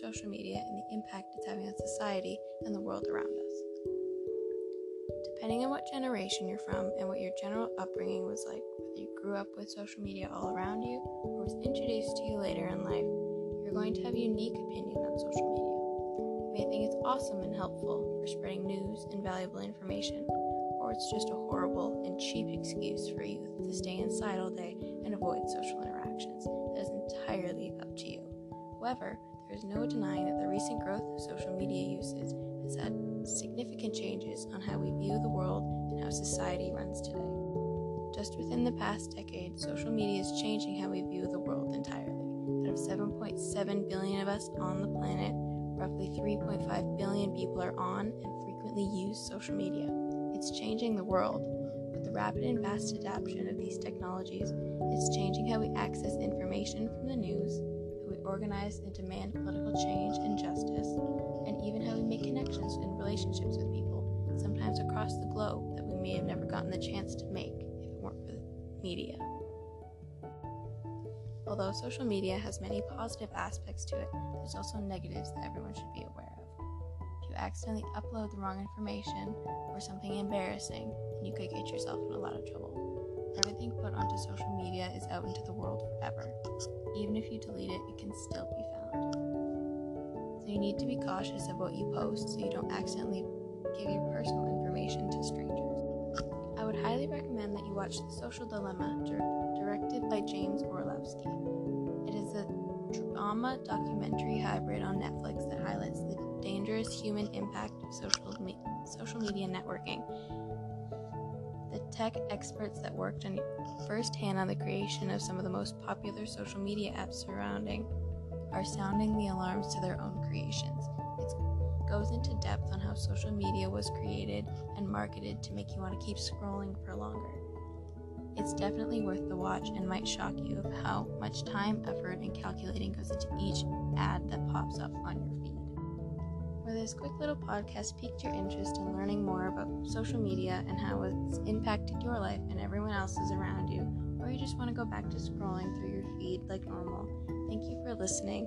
social media and the impact it's having on society and the world around us. Depending on what generation you're from and what your general upbringing was like, whether you grew up with social media all around you or was introduced to you later in life, you're going to have a unique opinion on social media. You may think it's awesome and helpful for spreading news and valuable information, or it's just a horrible and cheap excuse for youth to stay inside all day and avoid social interactions. However, there is no denying that the recent growth of social media usage has had significant changes on how we view the world and how society runs today. Just within the past decade, social media is changing how we view the world entirely. Out of 7.7 billion of us on the planet, roughly 3.5 billion people are on and frequently use social media. It's changing the world. With the rapid and vast adoption of these technologies, it's changing how we access information from the news, organize and demand political change and justice, and even how we make connections and relationships with people, sometimes across the globe, that we may have never gotten the chance to make if it weren't for the media. Although social media has many positive aspects to it, there's also negatives that everyone should be aware of. If you accidentally upload the wrong information or something embarrassing, then you could get yourself in a lot of trouble. Everything put onto social media is out into the world forever. Even if you delete it, it can still be found. So you need to be cautious of what you post so you don't accidentally give your personal information to strangers. I would highly recommend that you watch The Social Dilemma, directed by James Orlowski. It is a drama documentary hybrid on Netflix that highlights the dangerous human impact of social, me- social media networking. The tech experts that worked on firsthand on the creation of some of the most popular social media apps surrounding are sounding the alarms to their own creations. It goes into depth on how social media was created and marketed to make you want to keep scrolling for longer. It's definitely worth the watch and might shock you of how much time, effort, and calculating goes into each ad that pops up on your feed. Whether this quick little podcast piqued your interest in learning more about social media and how it's impacted your life and everyone else's around you, or you just want to go back to scrolling through your feed like normal, thank you for listening.